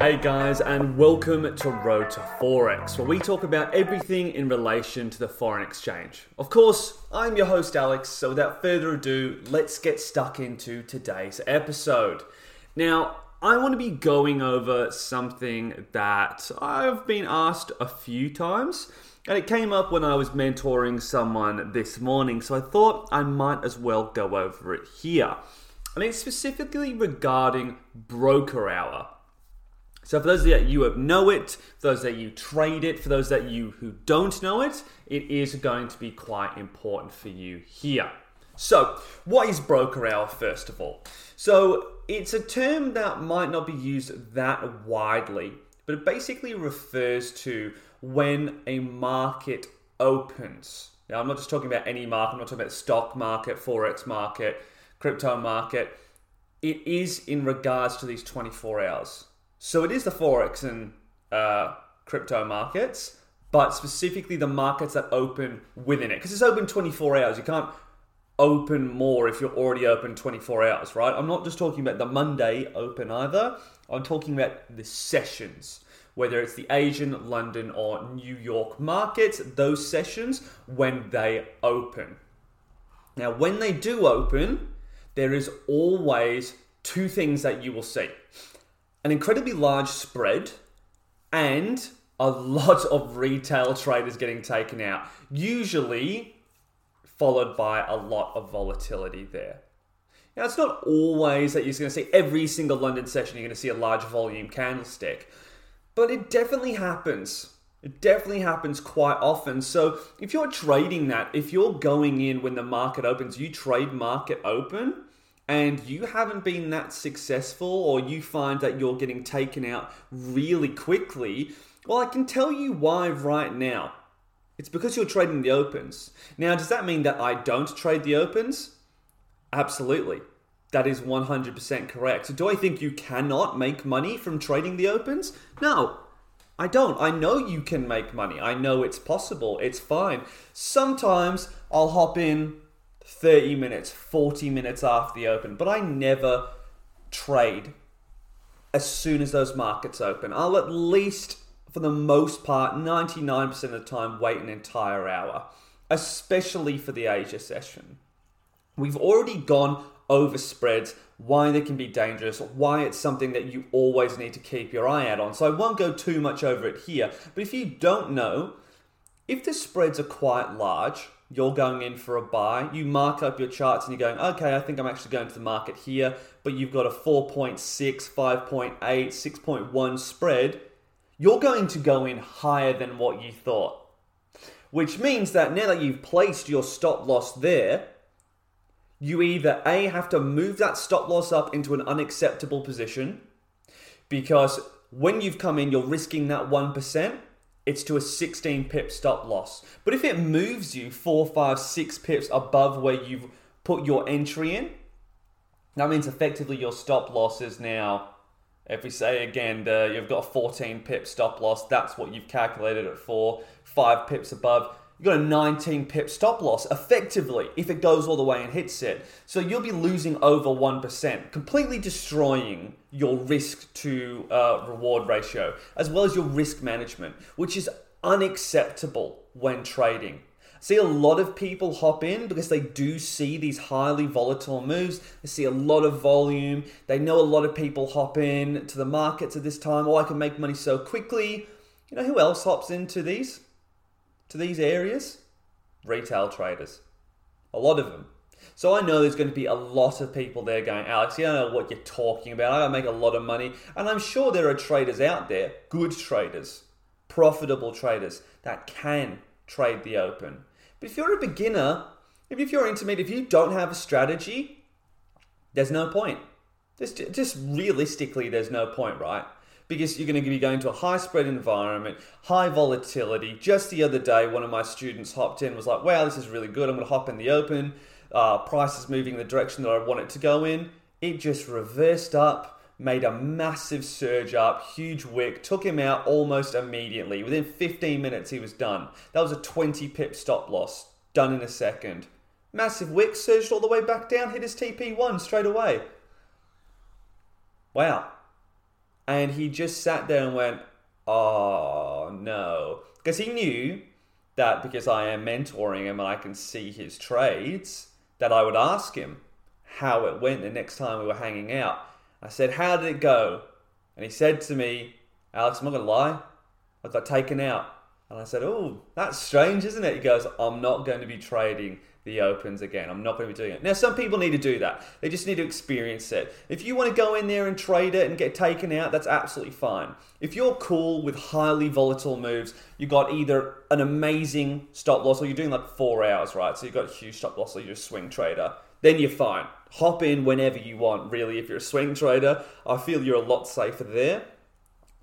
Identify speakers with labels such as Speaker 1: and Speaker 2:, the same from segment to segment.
Speaker 1: Hey guys, and welcome to Road to Forex, where we talk about everything in relation to the foreign exchange. Of course, I'm your host Alex, so without further ado, let's get stuck into today's episode. Now, I want to be going over something that I've been asked a few times, and it came up when I was mentoring someone this morning, so I thought I might as well go over it here. And it's specifically regarding broker hour. So for those that you know it, for those that you trade it, for those that you who don't know it, it is going to be quite important for you here. So, what is broker hour first of all? So, it's a term that might not be used that widely, but it basically refers to when a market opens. Now, I'm not just talking about any market, I'm not talking about stock market, forex market, crypto market. It is in regards to these 24 hours. So it is the forex and uh, crypto markets, but specifically the markets that open within it because it's open 24 hours. You can't open more if you're already open 24 hours, right? I'm not just talking about the Monday open either. I'm talking about the sessions, whether it's the Asian, London, or New York markets, those sessions when they open. Now, when they do open, there is always two things that you will see an incredibly large spread and a lot of retail traders getting taken out, usually followed by a lot of volatility there. Now, it's not always that you're going to see every single London session, you're going to see a large volume candlestick, but it definitely happens. It definitely happens quite often. So, if you're trading that, if you're going in when the market opens, you trade market open, and you haven't been that successful or you find that you're getting taken out really quickly, well, I can tell you why right now. It's because you're trading the opens. Now, does that mean that I don't trade the opens? Absolutely. That is 100% correct. So, do I think you cannot make money from trading the opens? No, I don't. I know you can make money. I know it's possible. It's fine. Sometimes I'll hop in 30 minutes, 40 minutes after the open, but I never trade as soon as those markets open. I'll at least, for the most part, 99% of the time, wait an entire hour, especially for the Asia session. We've already gone over spreads, why they can be dangerous, why it's something that you always need to keep your eye out on. So I won't go too much over it here, but if you don't know, if the spreads are quite large, you're going in for a buy, you mark up your charts and you're going, okay, I think I'm actually going to the market here, but you've got a 4.6, 5.8, 6.1 spread, you're going to go in higher than what you thought. Which means that now that you've placed your stop loss there, you either A, have to move that stop loss up into an unacceptable position because when you've come in, you're risking that 1% it's to a 16 pip stop loss. But if it moves you four, five, six pips above where you've put your entry in, that means effectively your stop loss is now, if we say again, the, you've got a 14 pip stop loss, that's what you've calculated it for, five pips above you've got a 19 pip stop loss effectively if it goes all the way and hits it. So you'll be losing over 1%, completely destroying your risk to uh, reward ratio, as well as your risk management, which is unacceptable when trading. See a lot of people hop in because they do see these highly volatile moves. They see a lot of volume. They know a lot of people hop in to the markets at this time. Oh, I can make money so quickly. You know who else hops into these? To these areas? Retail traders. A lot of them. So I know there's going to be a lot of people there going, Alex, you don't know what you're talking about. I don't make a lot of money. And I'm sure there are traders out there, good traders, profitable traders that can trade the open. But if you're a beginner, if you're intermediate, if you don't have a strategy, there's no point. Just, just realistically, there's no point, right? Because you're going to be going to a high spread environment, high volatility. Just the other day, one of my students hopped in, was like, wow, this is really good. I'm going to hop in the open. Uh, price is moving in the direction that I want it to go in. It just reversed up, made a massive surge up, huge wick, took him out almost immediately. Within 15 minutes, he was done. That was a 20 pip stop loss, done in a second. Massive wick, surged all the way back down, hit his TP1 straight away. wow. And he just sat there and went, oh no. Because he knew that because I am mentoring him and I can see his trades, that I would ask him how it went the next time we were hanging out. I said, How did it go? And he said to me, Alex, I'm not to lie, I got taken out. And I said, Oh, that's strange, isn't it? He goes, I'm not going to be trading the opens again. I'm not going to be doing it. Now, some people need to do that. They just need to experience it. If you want to go in there and trade it and get taken out, that's absolutely fine. If you're cool with highly volatile moves, you've got either an amazing stop loss or you're doing like four hours, right? So you've got a huge stop loss or you're a swing trader, then you're fine. Hop in whenever you want, really. If you're a swing trader, I feel you're a lot safer there.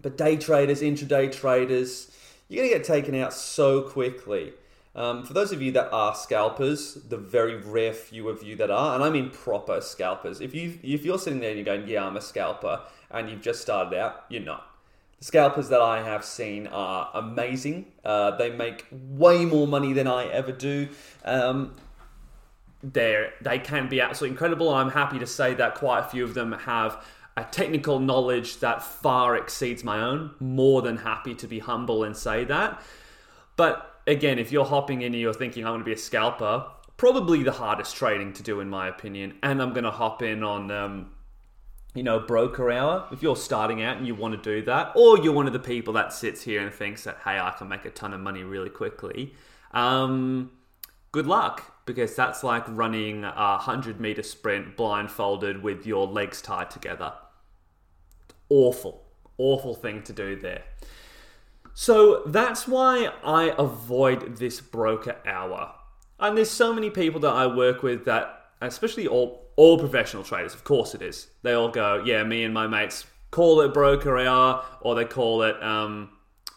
Speaker 1: But day traders, intraday traders, you're going to get taken out so quickly. Um, for those of you that are scalpers, the very rare few of you that are, and I mean proper scalpers, if you if you're sitting there and you're going, "Yeah, I'm a scalper," and you've just started out, you're not. The scalpers that I have seen are amazing. Uh, they make way more money than I ever do. Um, they they can be absolutely incredible. I'm happy to say that quite a few of them have a technical knowledge that far exceeds my own. More than happy to be humble and say that. But again, if you're hopping in and you're thinking, I'm going to be a scalper, probably the hardest trading to do, in my opinion. And I'm going to hop in on, um, you know, broker hour. If you're starting out and you want to do that, or you're one of the people that sits here and thinks that, hey, I can make a ton of money really quickly, um, good luck. Because that's like running a 100 meter sprint blindfolded with your legs tied together. Awful, awful thing to do there. So that's why I avoid this broker hour. And there's so many people that I work with that, especially all all professional traders, of course it is. They all go, yeah, me and my mates call it broker hour, or they call it um,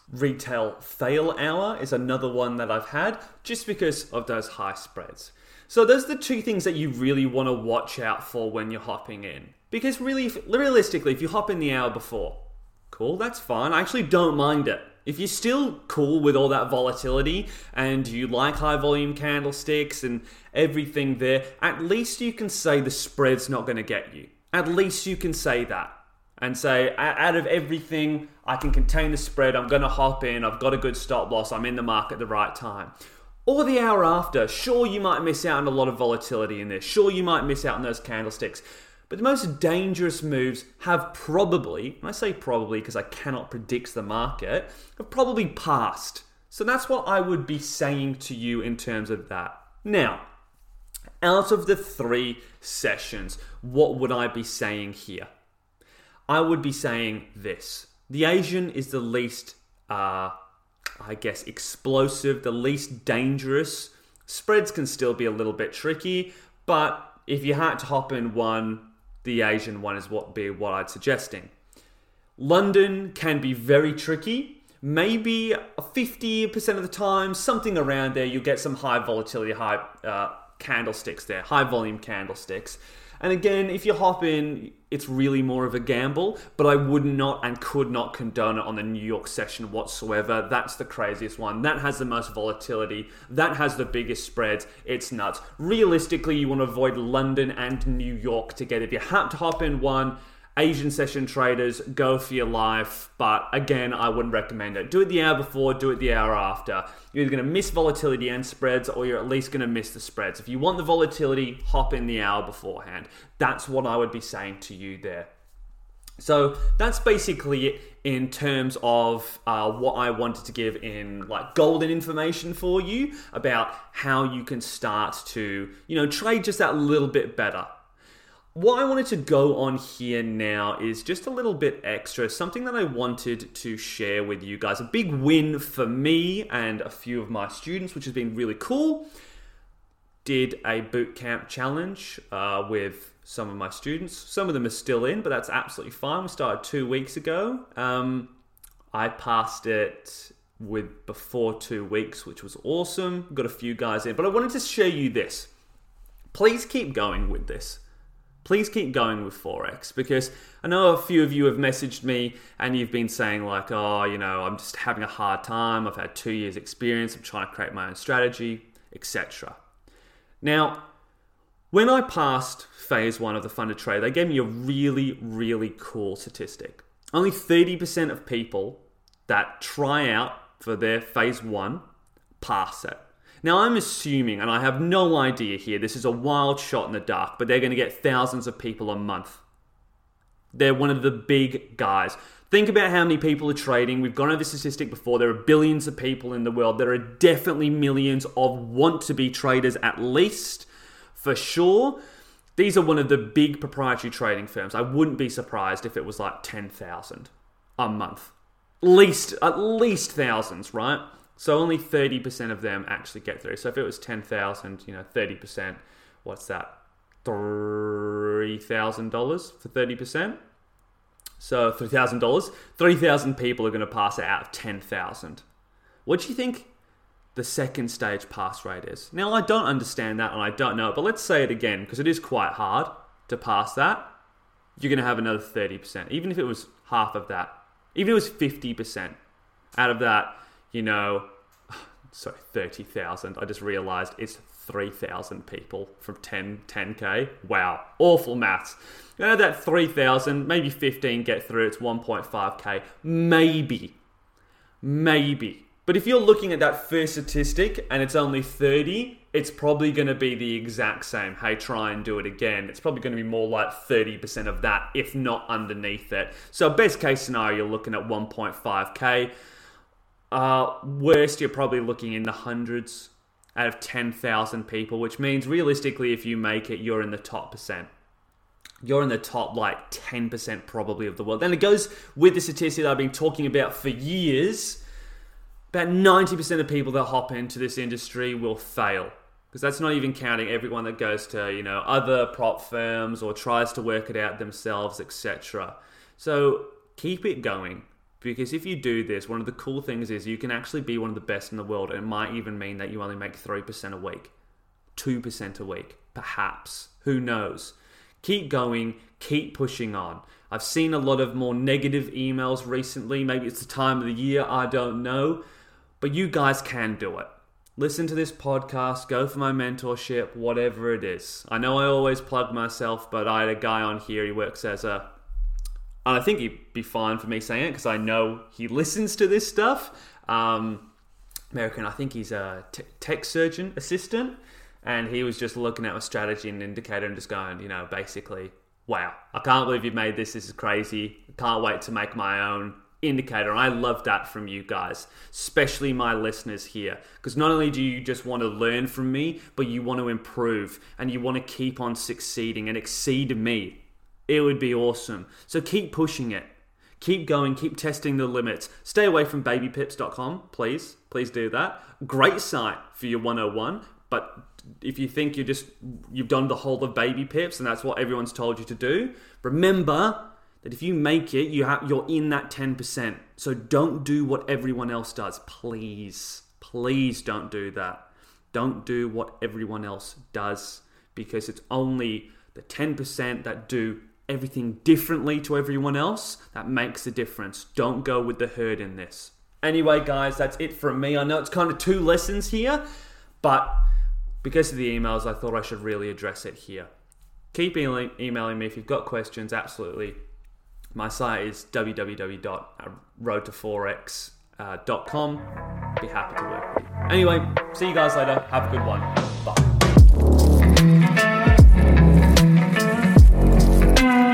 Speaker 1: retail fail hour. Is another one that I've had just because of those high spreads. So those are the two things that you really want to watch out for when you're hopping in. Because really, realistically, if you hop in the hour before, cool, that's fine. I actually don't mind it. If you're still cool with all that volatility and you like high volume candlesticks and everything there, at least you can say the spread's not going to get you. At least you can say that and say, out of everything, I can contain the spread. I'm going to hop in. I've got a good stop loss. I'm in the market at the right time. Or the hour after, sure, you might miss out on a lot of volatility in there. Sure, you might miss out on those candlesticks. But the most dangerous moves have probably, and I say probably because I cannot predict the market, have probably passed. So that's what I would be saying to you in terms of that. Now, out of the three sessions, what would I be saying here? I would be saying this the Asian is the least, uh, I guess, explosive, the least dangerous. Spreads can still be a little bit tricky, but if you had to hop in one, the Asian one is what be what I'd suggesting. London can be very tricky. Maybe 50% of the time, something around there, you'll get some high volatility, high uh, candlesticks there, high volume candlesticks. And again, if you hop in, it's really more of a gamble, but I would not and could not condone it on the New York session whatsoever. That's the craziest one. That has the most volatility. That has the biggest spreads. It's nuts. Realistically, you want to avoid London and New York together. If you have to hop in one, Asian session traders, go for your life. But again, I wouldn't recommend it. Do it the hour before, do it the hour after. You're either going to miss volatility and spreads, or you're at least going to miss the spreads. If you want the volatility, hop in the hour beforehand. That's what I would be saying to you there. So that's basically it in terms of uh, what I wanted to give in like golden information for you about how you can start to you know trade just that little bit better what I wanted to go on here now is just a little bit extra, something that I wanted to share with you guys. A big win for me and a few of my students, which has been really cool. Did a bootcamp challenge uh, with some of my students. Some of them are still in, but that's absolutely fine. We started two weeks ago. Um, I passed it with before two weeks, which was awesome. Got a few guys in, but I wanted to show you this. Please keep going with this please keep going with Forex because I know a few of you have messaged me and you've been saying, like, oh, you know, I'm just having a hard time. I've had two years' experience. I'm trying to create my own strategy, etc. Now, When I passed phase one of the funded trade, they gave me a really, really cool statistic. Only 30% of people that try out for their phase one pass it. Now, I'm assuming, and I have no idea here, this is a wild shot in the dark, but they're going to get thousands of people a month. They're one of the big guys. Think about how many people are trading. We've gone over the statistic before. There are billions of people in the world. There are definitely millions of want to be traders, at least, for sure. These are one of the big proprietary trading firms. I wouldn't be surprised if it was like 10,000 a month. Least, at least thousands, right? So only 30% of them actually get through. So if it was 10,000, you know, 30%, what's that? $3,000 for 30%. So $3,000, 3,000 people are going to pass it out of 10,000. What do you think the second stage pass rate is? Now, I don't understand that and I don't know, it, but let's say it again because it is quite hard to pass that. You're going to have another 30%, even if it was half of that, even if it was 50% out of that, you know, sorry, 30,000. I just realized it's 3,000 people from 10, 10k. Wow, awful maths. You know, that 3,000, maybe 15 get through, it's 1.5k. Maybe. Maybe. But if you're looking at that first statistic and it's only 30, it's probably going to be the exact same. Hey, try and do it again. It's probably going to be more like 30% of that, if not underneath it. So, best case scenario, you're looking at 1.5k. Uh, worst, you're probably looking in the hundreds out of 10,000 people, which means realistically, if you make it, you're in the top percent. You're in the top like 10% probably of the world. Then it goes with the statistic that I've been talking about for years. About 90% of people that hop into this industry will fail. Because that's not even counting everyone that goes to, you know, other prop firms or tries to work it out themselves, etc. So keep it going. Because if you do this, one of the cool things is you can actually be one of the best in the world. And it might even mean that you only make 3% a week, 2% a week, perhaps. Who knows? Keep going, keep pushing on. I've seen a lot of more negative emails recently. Maybe it's the time of the year, I don't know. But you guys can do it. Listen to this podcast, go for my mentorship, whatever it is. I know I always plug myself, but I had a guy on here, he works as a and I think he'd be fine for me saying it because I know he listens to this stuff. Um, American, I think he's a t- tech surgeon assistant, and he was just looking at my strategy and indicator and just going, you know, basically, wow, I can't believe you made this. This is crazy. can't wait to make my own indicator. And I love that from you guys, especially my listeners here. Because not only do you just want to learn from me, but you want to improve and you want to keep on succeeding and exceed me. It would be awesome. So keep pushing it. Keep going, keep testing the limits. Stay away from babypips.com, please. Please do that. Great site for your 101, but if you think you just you've done the whole of baby pips and that's what everyone's told you to do, remember that if you make it, you have you're in that 10%. So don't do what everyone else does. Please. Please don't do that. Don't do what everyone else does because it's only the 10% that do everything differently to everyone else, that makes a difference. Don't go with the herd in this. Anyway, guys, that's it from me. I know it's kind of two lessons here, but because of the emails, I thought I should really address it here. Keep emailing me if you've got questions, absolutely. My site is www.roadtoforex.com. Uh, uh, Be happy to work with you. Anyway, see you guys later. Have a good one.